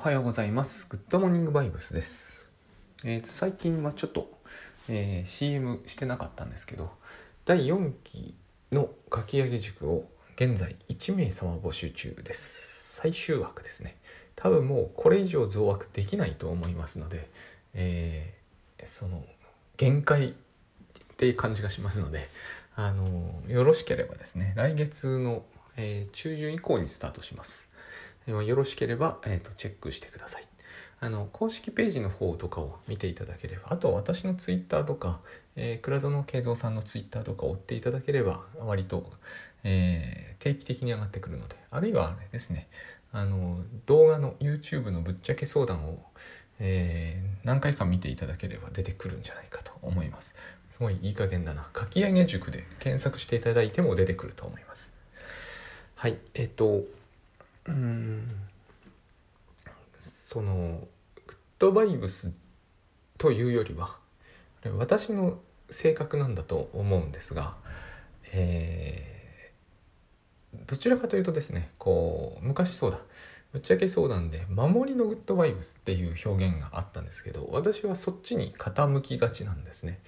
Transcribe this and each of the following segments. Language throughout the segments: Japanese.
おはようございます。グッドモーニングバイブスです。えー、最近はちょっと、えー、CM してなかったんですけど、第4期の書き上げ塾を現在1名様募集中です。最終枠ですね。多分もうこれ以上増枠できないと思いますので、えー、その限界っていう感じがしますので、あのよろしければですね、来月の、え中旬以降にスタートします。よろしければ、えーと、チェックしてください。あの公式ページの方とかを見ていただければあと私のツイッターとか、えー、倉園慶三さんのツイッターとか追っていただければ割と、えー、定期的に上がってくるのであるいはあれですねあの動画の YouTube のぶっちゃけ相談を、えー、何回か見ていただければ出てくるんじゃないかと思います。すごいいい加減だな。書き上げ塾で検索していただいても出てくると思います。はいえっ、とそのグッドバイブスというよりは私の性格なんだと思うんですが、えー、どちらかというとですねこう昔そうだぶっちゃけ相談で「守りのグッドバイブス」っていう表現があったんですけど私はそっちに傾きがちなんですね。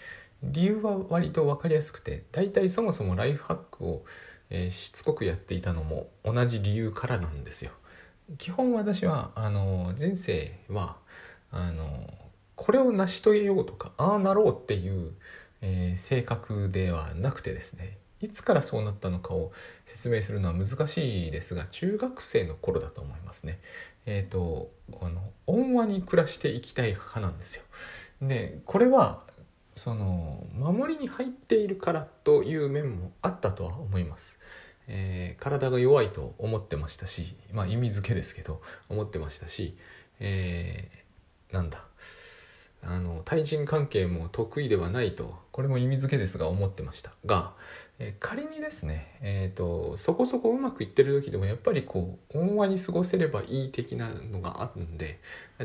理由は割と分かりやすくて大体そもそもライフハックをえー、しつこくやっていたのも同じ理由からなんですよ。基本私はあの人生はあのこれを成し遂げようとかああなろうっていう、えー、性格ではなくてですねいつからそうなったのかを説明するのは難しいですが中学生の頃だと思いますね。えっ、ー、とあの温和に暮らしていきたい派なんですよ。でこれはその守りに入っているからという面もあったとは思います。えー、体が弱いと思ってましたし、まあ、意味付けですけど思ってましたし、えー、なんだ。あの対人関係も得意ではないとこれも意味付けですが思ってました。が、えー、仮にですね、えーと、そこそこうまくいってる時でもやっぱりこう温和に過ごせればいい的なのがあるんで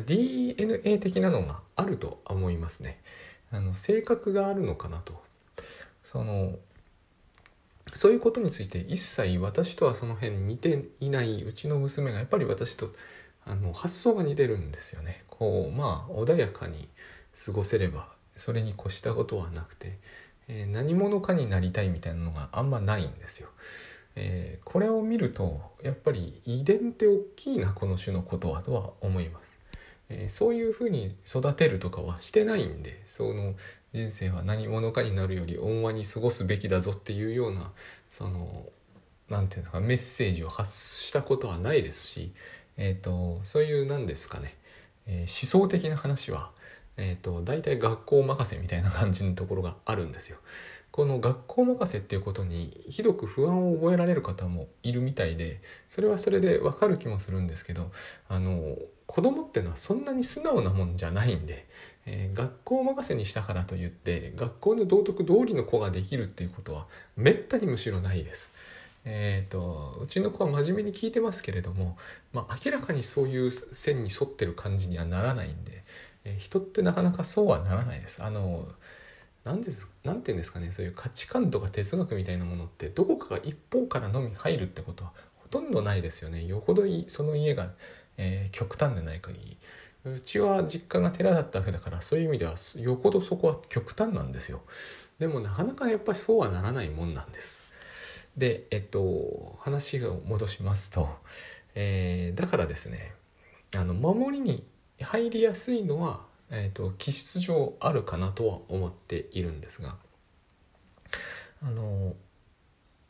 DNA 的なのがあると思いますね。あの性格があるのかなと。そのそういうことについて一切私とはその辺似ていないうちの娘がやっぱり私とあの発想が似てるんですよね。こうまあ穏やかに過ごせればそれに越したことはなくて、えー、何者かになりたいみたいなのがあんまないんですよ。えー、これを見るとやっぱり遺伝って大きいなこの種のことはとは思います。えー、そういうふうに育てるとかはしてないんでその人生は何者かになるより温和に過ごすべきだぞっていうようなその何て言うんですかメッセージを発したことはないですし、えーと、そういう何ですかね、えー、思想的な話は、えーと、大体学校任せみたいな感じのところがあるんですよ。この学校任せっていうことにひどく不安を覚えられる方もいるみたいでそれはそれでわかる気もするんですけどあの子供ってのはそんなに素直なもんじゃないんでえー、学校任せにしたからといって学校の道徳通りの子ができるっていうことはめったにむしろないです。えーと、うちの子は真面目に聞いてますけれども、まあ、明らかにそういう線に沿ってる感じにはならないんで、えー、人ってなかなかそうはならないです。あの何です何て言うんですかねそういう価値観とか哲学みたいなものってどこかが一方からのみ入るってことはほとんどないですよね。よほどその家が、えー、極端でない限り。うちは実家が寺だったわけだからそういう意味ではよほどそこは極端なんですよ。でもなかなかやっぱりそうはならないもんなんです。でえっと話を戻しますと、えー、だからですねあの守りに入りやすいのは、えーと、気質上あるかなとは思っているんですがあの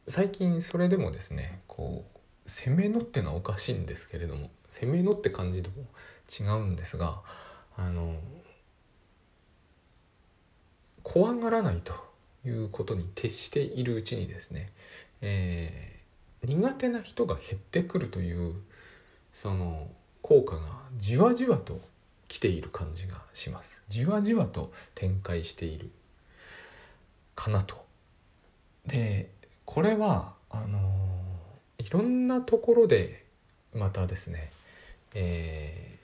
最近それでもですねこう攻めのってのはおかしいんですけれども攻めのって感じでも違うんですがあの怖がらないということに徹しているうちにですね、えー、苦手な人が減ってくるというその効果がじわじわと来ている感じがします。じわじわと展開しているかなと。でこれはあのいろんなところでまたですね、え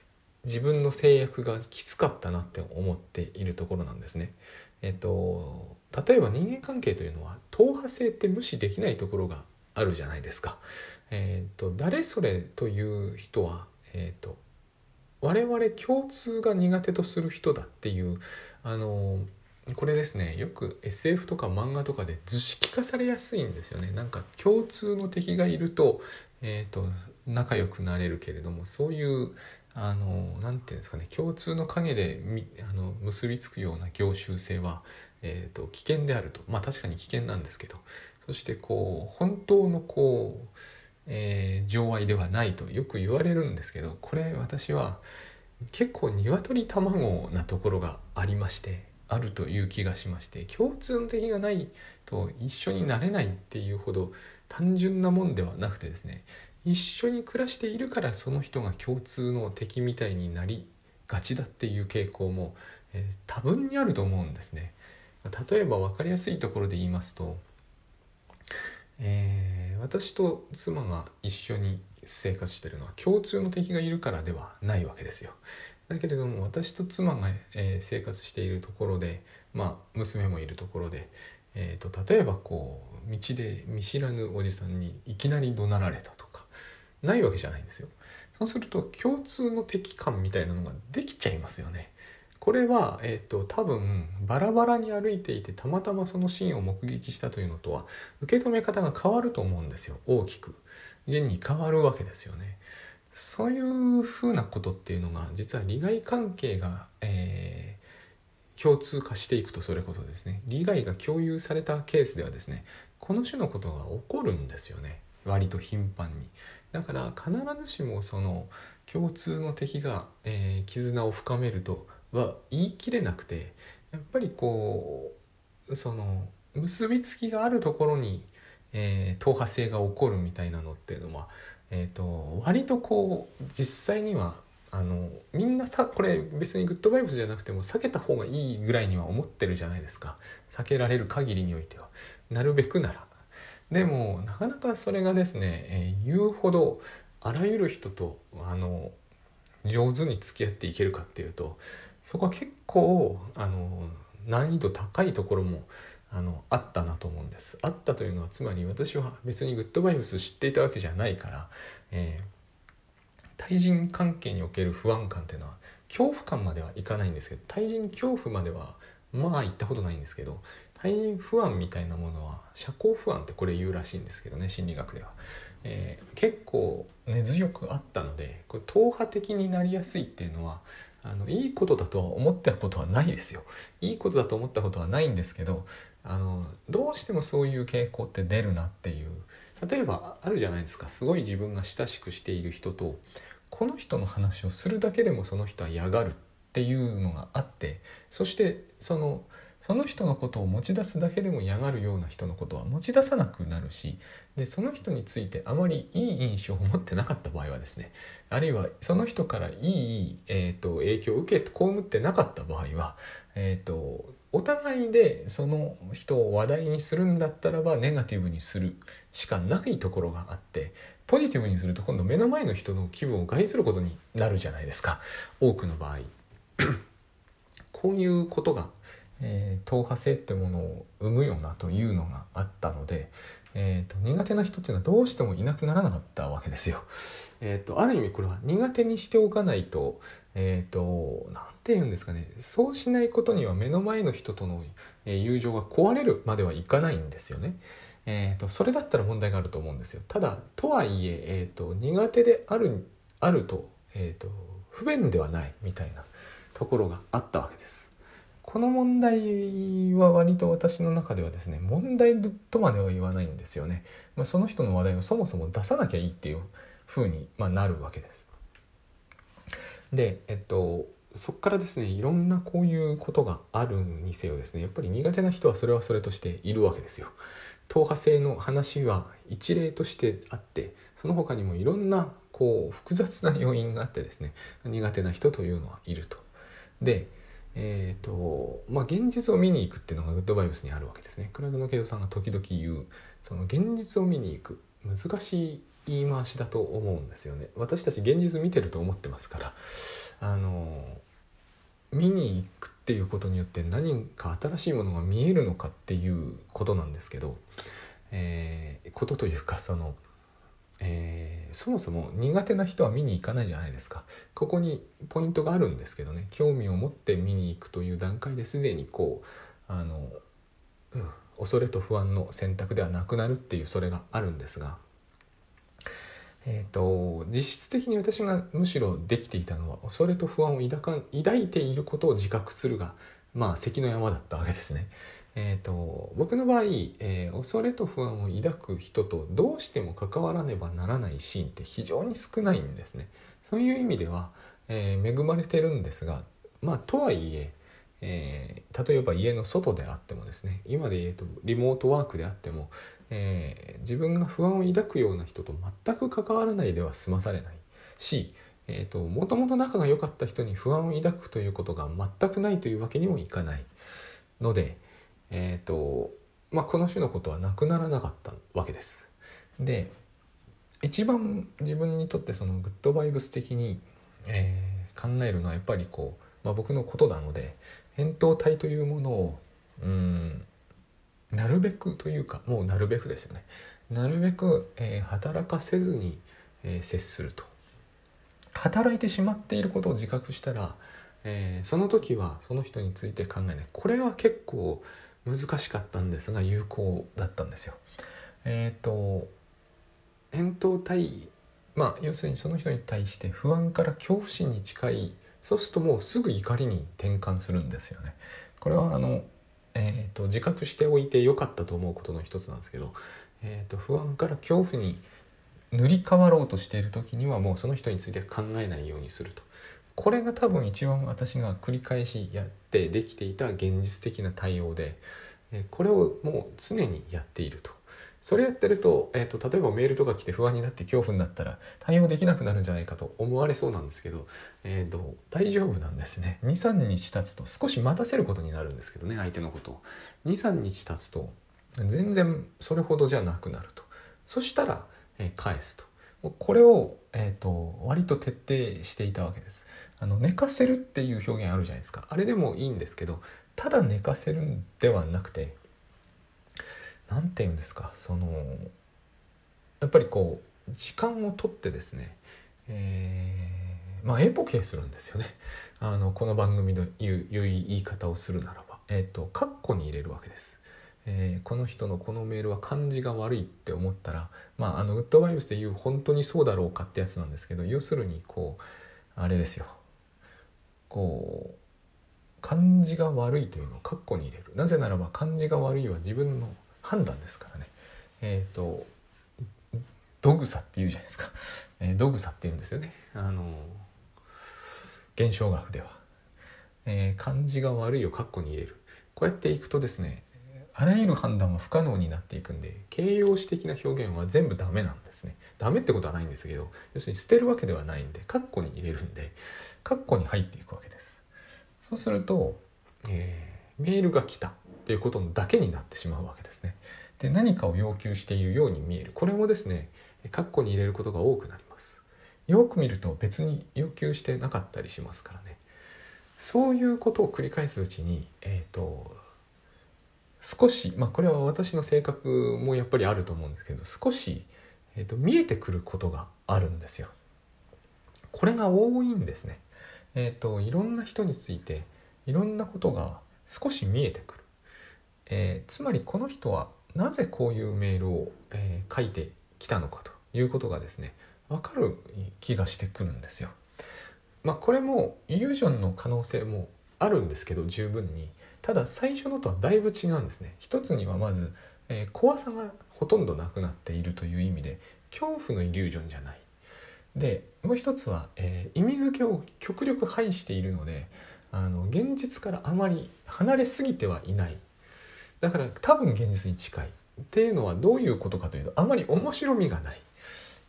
自分の制約がきつかったなって思っているところなんですね。えっと例えば人間関係というのは党派性って無視できないところがあるじゃないですか。えっと誰それという人は、えっと我々共通が苦手とする人だっていうあのこれですねよく SF とか漫画とかで図式化されやすいんですよねなんか共通の敵がいると,、えーと、仲良くなれるけれどもそういうあの何て言うんですかね共通の陰であの結びつくような業種性は、えーと、危険であると。まあ確かに危険なんですけど。そしてこう本当のこう、えー、情愛ではないとよく言われるんですけどこれ私は結構鶏卵なところがありましてあるという気がしまして共通の敵がないと一緒になれないっていうほど単純なもんではなくてですね一緒に暮らしているからその人が共通の敵みたいになりがちだっていう傾向も、えー、多分にあると思うんですね。例えば分かりやすいところで言いますと、えー、私と妻が一緒に生活してるのは共通の敵がいるからではないわけですよ。だけれども私と妻が、えー、生活しているところで、まあ、娘もいるところで、えーと、例えばこう道で見知らぬおじさんにいきなり怒鳴られたとないわけじゃないんですよ。そうすると共通の敵感みたいなのができちゃいますよね。これは、えーと、多分バラバラに歩いていてたまたまそのシーンを目撃したというのとは受け止め方が変わると思うんですよ大きく。現に変わるわけですよね。そういうふうなことっていうのが実は利害関係が、えー、共通化していくとそれこそですね利害が共有されたケースではですねこの種のことが起こるんですよね割と頻繁にだから必ずしもその共通の敵が、えー、絆を深めるとは言い切れなくてやっぱりこうその結びつきがあるところに、えー、党派性が起こるみたいなのっていうのはえーと、割とこう実際にはあのみんなさこれ別にグッドバイブスじゃなくても避けた方がいいぐらいには思ってるじゃないですか。避けられる限りにおいては。なるべくなら。でもなかなかそれがですね、えー、言うほどあらゆる人とあの上手に付き合っていけるかっていうとそこは結構あの難易度高いところもあのあったなと思うんです。あったというのはつまり私は別にグッドバイブス知っていたわけじゃないから、えー、対人関係における不安感っていうのは恐怖感まではいかないんですけど対人恐怖まではまあ行ったことないんですけど対人不安みたいなものは社交不安ってこれ言うらしいんですけどね心理学では、えー、結構根強くあったのでこれ党派的になりやすいっていうのはあのいいことだとは思ったことはないですよ。いいことだと思ったことはないんですけどあのどうしてもそういう傾向って出るなっていう。例えばあるじゃないですか。すごい自分が親しくしている人とこの人の話をするだけでもその人は嫌がるっていうのがあってそしてそのその人のことを持ち出すだけでも嫌がるような人のことは持ち出さなくなるしでその人についてあまりいい印象を持ってなかった場合はですねあるいはその人からいい、えーと、影響を受け被ってなかった場合は、えーとお互いでその人を話題にするんだったらばネガティブにするしかないところがあってポジティブにすると今度目の前の人の気分を害することになるじゃないですか。多くの場合。こういうことが、えー、党派性ってものを生むよなというのがあったので、えーと、苦手な人っていうのはどうしてもいなくならなかったわけですよ。えーと、ある意味これは苦手にしておかないとえっ、ー、と何て言うんですかねそうしないことには目の前の人との友情が壊れるまではいかないんですよね。えーと、それだったら問題があると思うんですよ。ただとはいええーと、苦手であるあると,、えーと不便ではないみたいなところがあったわけです。この問題は割と私の中ではですね問題とまでは言わないんですよね、まあ、その人の話題をそもそも出さなきゃいいっていう風に、ま、なるわけです。でえっとそこからですねいろんなこういうことがあるにせよですねやっぱり苦手な人はそれはそれとしているわけですよ。党派性の話は一例としてあってその他にもいろんなこう複雑な要因があってですね苦手な人というのはいると。でえーとまあ、現実を見に行くっていうのがグッドバイブスにあるわけですね。倉園慶三さんが時々言うその現実を見に行く難しい言い回しだと思うんですよね。私たち現実見てると思ってますからあの見に行くっていうことによって何か新しいものが見えるのかっていうことなんですけど、えー、ことというかそのえー、そもそも苦手な人は見に行かないじゃないですかここにポイントがあるんですけどね興味を持って見に行くという段階ですでにこうあの、うん、恐れと不安の選択ではなくなるっていうそれがあるんですが。えーと、実質的に私がむしろできていたのは恐れと不安を抱か抱いていることを自覚するがまあ関の山だったわけですね。えーと、僕の場合、えー、恐れと不安を抱く人とどうしても関わらねばならないシーンって非常に少ないんですね。そういう意味では、えー、恵まれてるんですがまあとはいええー、例えば家の外であってもですね今で言うとリモートワークであっても、えー、自分が不安を抱くような人と全く関わらないでは済まされないし、えーと、もともと仲が良かった人に不安を抱くということが全くないというわけにもいかないので、えーとまあ、この種のことはなくならなかったわけです。で一番自分にとってそのグッドバイブス的に、えー、考えるのはやっぱりこう、まあ、僕のことなので扁桃体というものをうんなるべくというかもうなるべくですよね。なるべく、えー、働かせずに、えー、接すると。働いてしまっていることを自覚したら、え、その時はその人について考えない。これは結構難しかったんですが有効だったんですよ。えっ、ー、と扁桃体まあ要するにその人に対して不安から恐怖心に近いそうするともうすぐ怒りに転換するんですよね。これはあの、えーと、自覚しておいてよかったと思うことの一つなんですけど、えーと、不安から恐怖に塗り替わろうとしている時にはもうその人について考えないようにすると。これが多分一番私が繰り返しやってできていた現実的な対応でこれをもう常にやっていると。それやってると,、えーと、例えばメールとか来て不安になって恐怖になったら対応できなくなるんじゃないかと思われそうなんですけど、えーと、大丈夫なんですね。23日経つと少し待たせることになるんですけどね相手のことを。23日経つと全然それほどじゃなくなると。そしたら、えー、返すと。これを、えーと、割と徹底していたわけです。あの寝かせるっていう表現あるじゃないですか。あれでもいいんですけどただ寝かせるんではなくて何て言うんですかそのやっぱりこう時間をとってですね、えー、まあエポケするんですよね。あのこの番組の言う言い方をするならば。えっ、ー、とカッコに入れるわけです。えー、この人のこのメールは漢字が悪いって思ったらまああのウッドバイブスで言う本当にそうだろうかってやつなんですけど要するにこうあれですよ。こう漢字が悪いというのをカッコに入れる。なぜならば漢字が悪いは自分の判断ですからね。えっ、ー、と土草って言うじゃないですか、えー、土草って言うんですよね。あの現象学では、えー、漢字が悪いを括弧に入れる。こうやっていくとですねあらゆる判断は不可能になっていくんで形容詞的な表現は全部ダメなんですねダメってことはないんですけど要するに捨てるわけではないんで括弧に入れるんで括弧に入っていくわけですそうすると、えー、メールが来たっていうことだけになってしまうわけですね。で何かを要求しているように見えるこれもですね括弧に入れることが多くなります。よく見ると別に要求してなかったりしますからね。そういうことを繰り返すうちに、えーと、少し、まあ、これは私の性格もやっぱりあると思うんですけど少し、えーと、見えてくることがあるんですよ。これが多いんですね。えっ、ー、といろんな人についていろんなことが少し見えてくる。えー、つまりこの人はなぜこういうメールを、えー、書いてきたのかということがですね分かる気がしてくるんですよ。まあ、これもイリュージョンの可能性もあるんですけど十分にただ最初のとはだいぶ違うんですね。一つにはまず、えー、怖さがほとんどなくなっているという意味で恐怖のイリュージョンじゃない。でもう一つは、えー、意味付けを極力排しているのであの現実からあまり離れすぎてはいないだから多分現実に近いっていうのはどういうことかというとあまり面白みがない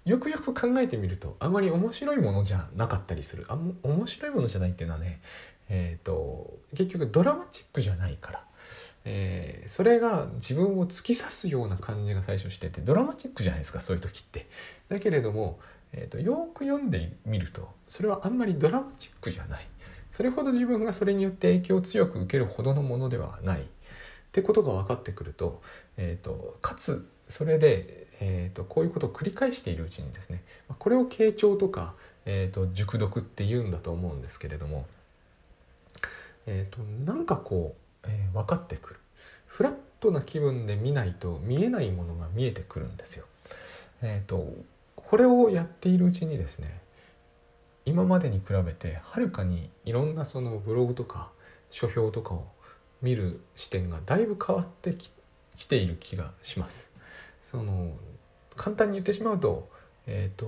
よくよく考えてみるとあまり面白いものじゃなかったりするあ面白いものじゃないっていうのはねえ、ー、と結局ドラマチックじゃないから、えー、それが自分を突き刺すような感じが最初しててドラマチックじゃないですかそういう時って。だけれども、えーと、よく読んでみるとそれはあんまりドラマチックじゃない。それほど自分がそれによって影響を強く受けるほどのものではない。ってことが分かってくると,、えーと、かつそれで、えーと、こういうことを繰り返しているうちにですねこれを傾聴とか、えーと、熟読って言うんだと思うんですけれども、えーと、なんかこう、えー、分かってくるフラットな気分で見ないと見えないものが見えてくるんですよ。えー、とこれをやっているうちにですね今までに比べてはるかにいろんなそのブログとか書評とかを見る視点がだいぶ変わってきている気がします。その簡単に言ってしまうと,、えーと、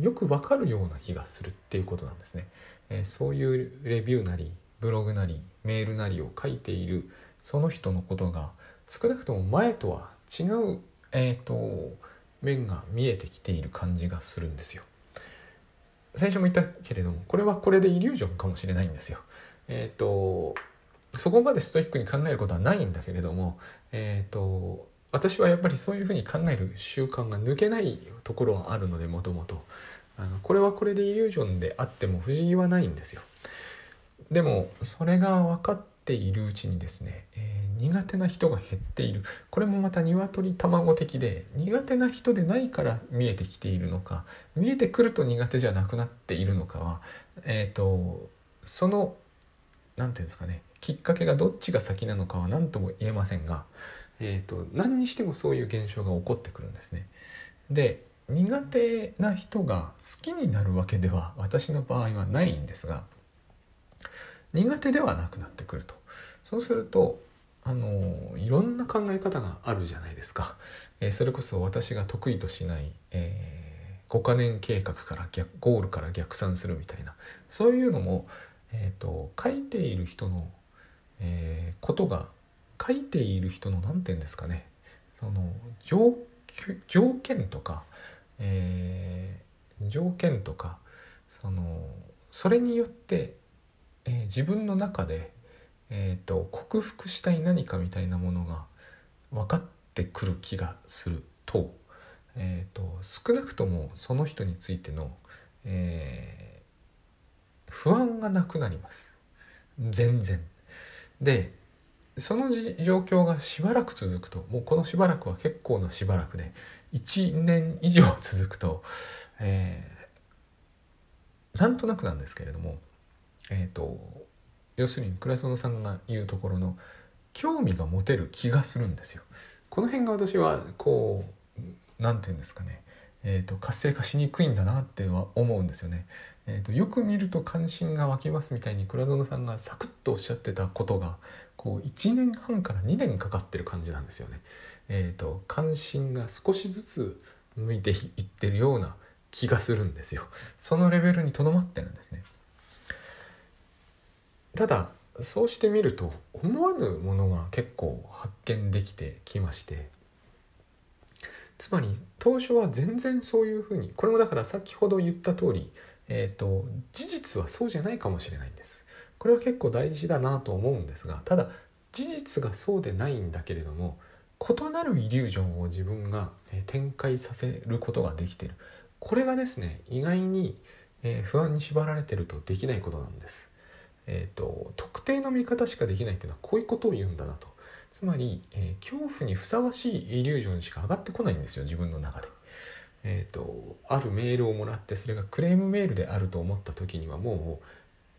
よくわかるような気がするっていうことなんですね。えー、そういうレビューなりブログなりメールなりを書いているその人のことが少なくとも前とは違う、えーと面が見えてきている感じがするんですよ。最初も言ったけれどもこれはこれでイリュージョンかもしれないんですよ。えっ、ー、とそこまでストイックに考えることはないんだけれども、えっ、ー、と私はやっぱりそういうふうに考える習慣が抜けないところはあるのでもともとこれはこれでイリュージョンであっても不思議はないんですよ。でもそれが分かっているうちにですね、えー、苦手な人が減っているこれもまた鶏卵的で苦手な人でないから見えてきているのか見えてくると苦手じゃなくなっているのかはえっ、ー、とその何て言うんですかねきっかけがどっちが先なのかは何とも言えませんが、えーと、何にしてもそういう現象が起こってくるんですね。で苦手な人が好きになるわけでは私の場合はないんですが苦手ではなくなってくると。そうするとあのいろんな考え方があるじゃないですか、えー、それこそ私が得意としない、えー、5カ年計画から逆ゴールから逆算するみたいな。そういうのも、えーと、書いている人の、えー、ことが書いている人の何て言うんですかね。その条条件とか、えー、条件とかそのそれによって、えー、自分の中で、えーと、克服したい何かみたいなものが分かってくる気がすると,、えーと少なくともその人についての、えー不安がなくなります。全然。でその状況がしばらく続くともうこのしばらくは結構なしばらくで1年以上続くと、えー、なんとなくなんですけれどもえっ、ー、と要するに倉園さんが言うところの興味が持てる気がするんですよ。この辺が私はこう何て言うんですかね、えーと活性化しにくいんだなっては思うんですよね。えーと、よく見ると関心が湧きますみたいに倉園さんがサクッとおっしゃってたことがこう1年半から2年かかってる感じなんですよね。えーと、関心が少しずつ向いていってるような気がするんですよ。そのレベルにとどまってるんですね。ただそうしてみると思わぬものが結構発見できてきましてつまり当初は全然そういうふうにこれもだから先ほど言った通りえーと、事実はそうじゃないかもしれないんです。これは結構大事だなと思うんですがただ事実がそうでないんだけれども異なるイリュージョンを自分が展開させることができてるこれがですね意外に不安に縛られてるとできないことなんです。えーと、特定の見方しかできないっていうのはこういうことを言うんだなとつまり、えー、恐怖にふさわしいイリュージョンしか上がってこないんですよ自分の中で。えーと、あるメールをもらってそれがクレームメールであると思った時にはもう、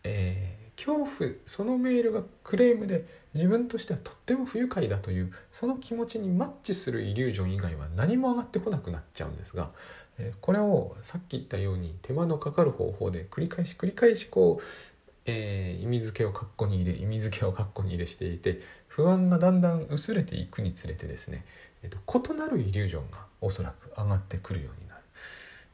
えー、恐怖そのメールがクレームで自分としてはとっても不愉快だというその気持ちにマッチするイリュージョン以外は何も上がってこなくなっちゃうんですが、えー、これをさっき言ったように手間のかかる方法で繰り返し繰り返しこう、えー、意味付けを括弧に入れ意味付けを括弧に入れしていて不安がだんだん薄れていくにつれてですね、えーと異なるイリュージョンがおそらく上がってくるようになる。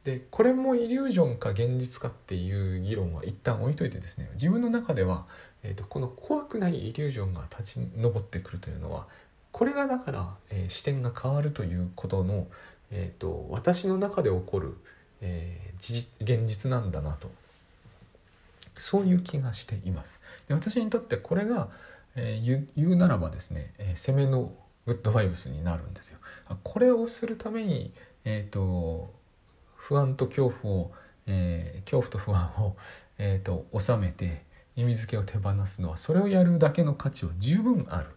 でこれもイリュージョンか現実かっていう議論は一旦置いといてですね自分の中では、えーと、この怖くないイリュージョンが立ち上ってくるというのはこれがだから、えー、視点が変わるということの、えーと、私の中で起こる、えー、現実なんだなとそういう気がしています。で私にとってこれが、えー、言うならばですね、え攻めのグッドバイブスになるんですよ。これをするために、えーと、不安と恐怖を、えー、恐怖と不安を、えーと、収めて意味付けを手放すのはそれをやるだけの価値は十分ある。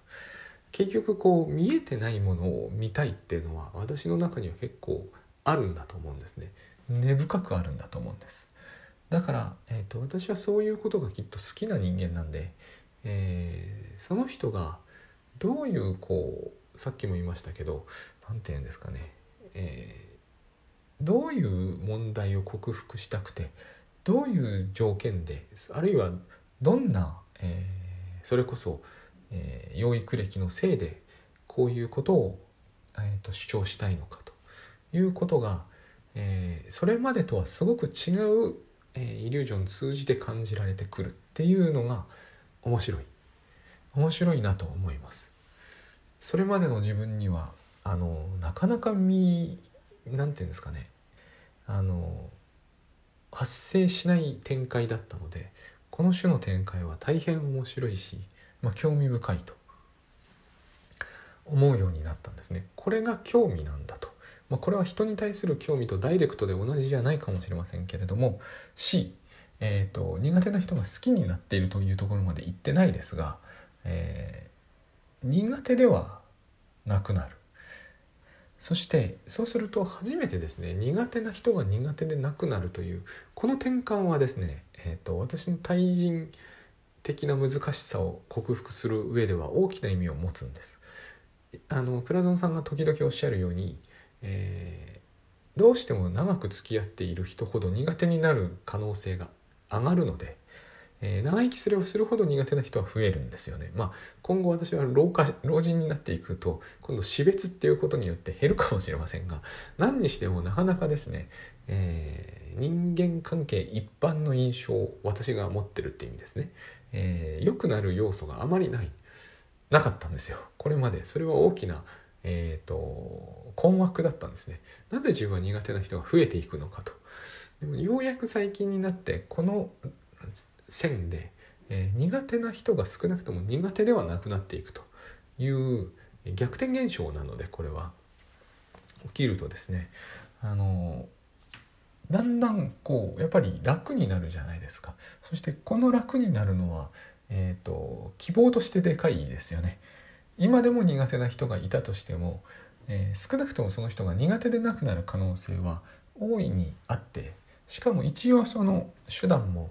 結局こう見えてないものを見たいっていうのは私の中には結構あるんだと思うんですね根深くあるんだと思うんですだから、えーと、私はそういうことがきっと好きな人間なんで、えー、その人がどういうこうさっきも言いましたけど何て言うんですかね、えー、どういう問題を克服したくてどういう条件であるいはどんな、えー、それこそ、えー、養育歴のせいでこういうことを、えーと、主張したいのかということが、え、それまでとはすごく違う、えー、イリュージョンを通じて感じられてくるっていうのが面白い面白いなと思います。それまでの自分にはあのなかなか見なんて言うんですかねあの発生しない展開だったのでこの種の展開は大変面白いし、まあ、興味深いと思うようになったんですね。これが興味なんだと。まあ、これは人に対する興味とダイレクトで同じじゃないかもしれませんけれども C、えーと、苦手な人が好きになっているというところまで言ってないですが、えー、苦手ではなくなる。そしてそうすると初めてですね苦手な人が苦手でなくなるというこの転換はですね、えーと、私の対人的な難しさを克服する上では大きな意味を持つんです。あのプラゾンさんが時々おっしゃるように、えー、どうしても長く付き合っている人ほど苦手になる可能性が上がるのでえー、長生きすればするほど苦手な人は増えるんですよね。まあ、今後私は老化老人になっていくと今度死別っていうことによって減るかもしれませんが何にしてもなかなかですね、えー、人間関係一般の印象を私が持ってるっていう意味ですね、えー、良くなる要素があまりないなかったんですよ。これまで。それは大きなえーと、困惑だったんですね。なぜ自分は苦手な人が増えていくのかと。でもようやく最近になってこの線で、えー、苦手な人が少なくとも苦手ではなくなっていくという逆転現象なのでこれは。起きるとですねあのだんだんこうやっぱり楽になるじゃないですか。そしてこの楽になるのは、えーと、希望としてでかいですよね。今でも苦手な人がいたとしても、えー、少なくともその人が苦手でなくなる可能性は大いにあってしかも一応その手段も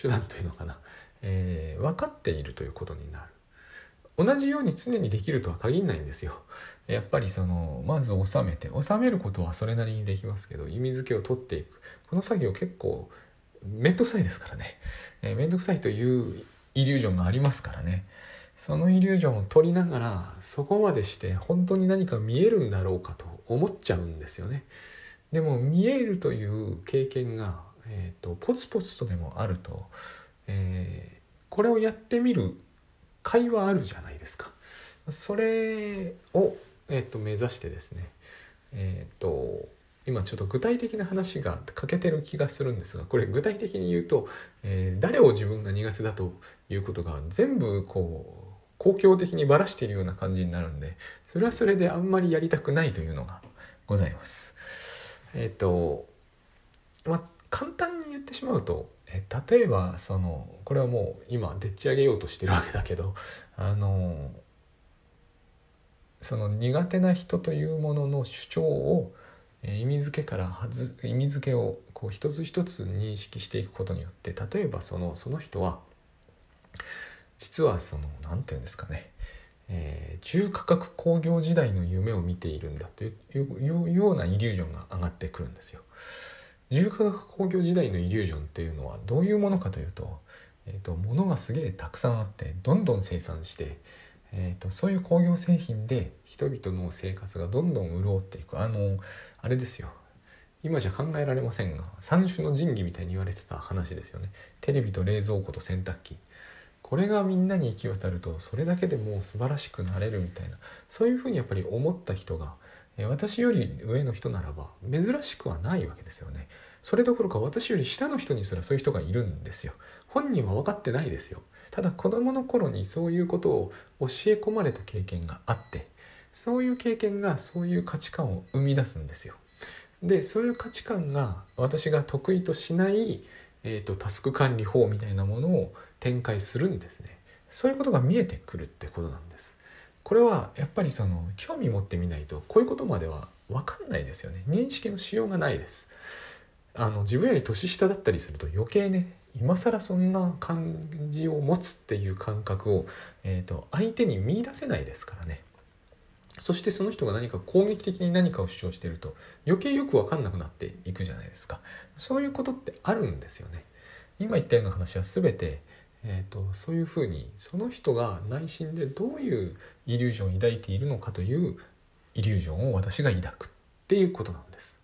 手段というのかな、えー、分かっているということになる。同じように常にできるとは限らないんですよ。やっぱりそのまず収めて収めることはそれなりにできますけど意味付けを取っていく。この作業結構面倒くさいですからね、えー、面倒くさいというイリュージョンがありますからね。そのイリュージョンを取りながらそこまでして本当に何か見えるんだろうかと思っちゃうんですよねでも見えるという経験がえーと、ポツポツとでもあると、えー、これをやってみる会話あるじゃないですか。それを、えーと、目指してですね、えーと、今ちょっと具体的な話が欠けてる気がするんですがこれ具体的に言うと、えー、誰を自分が苦手だということが全部こう公共的にばらしているような感じになるんでそれはそれであんまりやりたくないというのがございます。えっ、ー、とま簡単に言ってしまうとえ例えばそのこれはもう今でっち上げようとしてるわけだけどあのその苦手な人というものの主張を意味付けからはず意味付けをこう一つ一つ認識していくことによって例えばそのその人は実はその何て言うんですかね、えー、重価格工業時代の夢を見ているんだというようなイリュージョンが上がってくるんですよ。重化学工業時代のイリュージョンっていうのはどういうものかというと,、えーと、物がすげえたくさんあってどんどん生産して、えーと、そういう工業製品で人々の生活がどんどん潤っていく。あのあれですよ。今じゃ考えられませんが三種の神器みたいに言われてた話ですよね。テレビと冷蔵庫と洗濯機。これがみんなに行き渡るとそれだけでもう素晴らしくなれるみたいなそういうふうにやっぱり思った人が私より上の人ならば珍しくはないわけですよね。それどころか私より下の人にすらそういう人がいるんですよ。本人は分かってないですよ。ただ子供の頃にそういうことを教え込まれた経験があってそういう経験がそういう価値観を生み出すんですよ。でそういう価値観が私が得意としない、えーと、タスク管理法みたいなものを展開するんですね。そういうことが見えてくるってことなんです。これはやっぱりその興味持ってみないとこういうことまでは分かんないですよね認識のしようがないですあの自分より年下だったりすると余計ね今更そんな感じを持つっていう感覚を、えーと、相手に見いだせないですからねそしてその人が何か攻撃的に何かを主張していると余計よく分かんなくなっていくじゃないですかそういうことってあるんですよね今言ったような話は全てえーと、そういうふうにその人が内心でどういうイリュージョンを抱いているのかというイリュージョンを私が抱くっていうことなんです。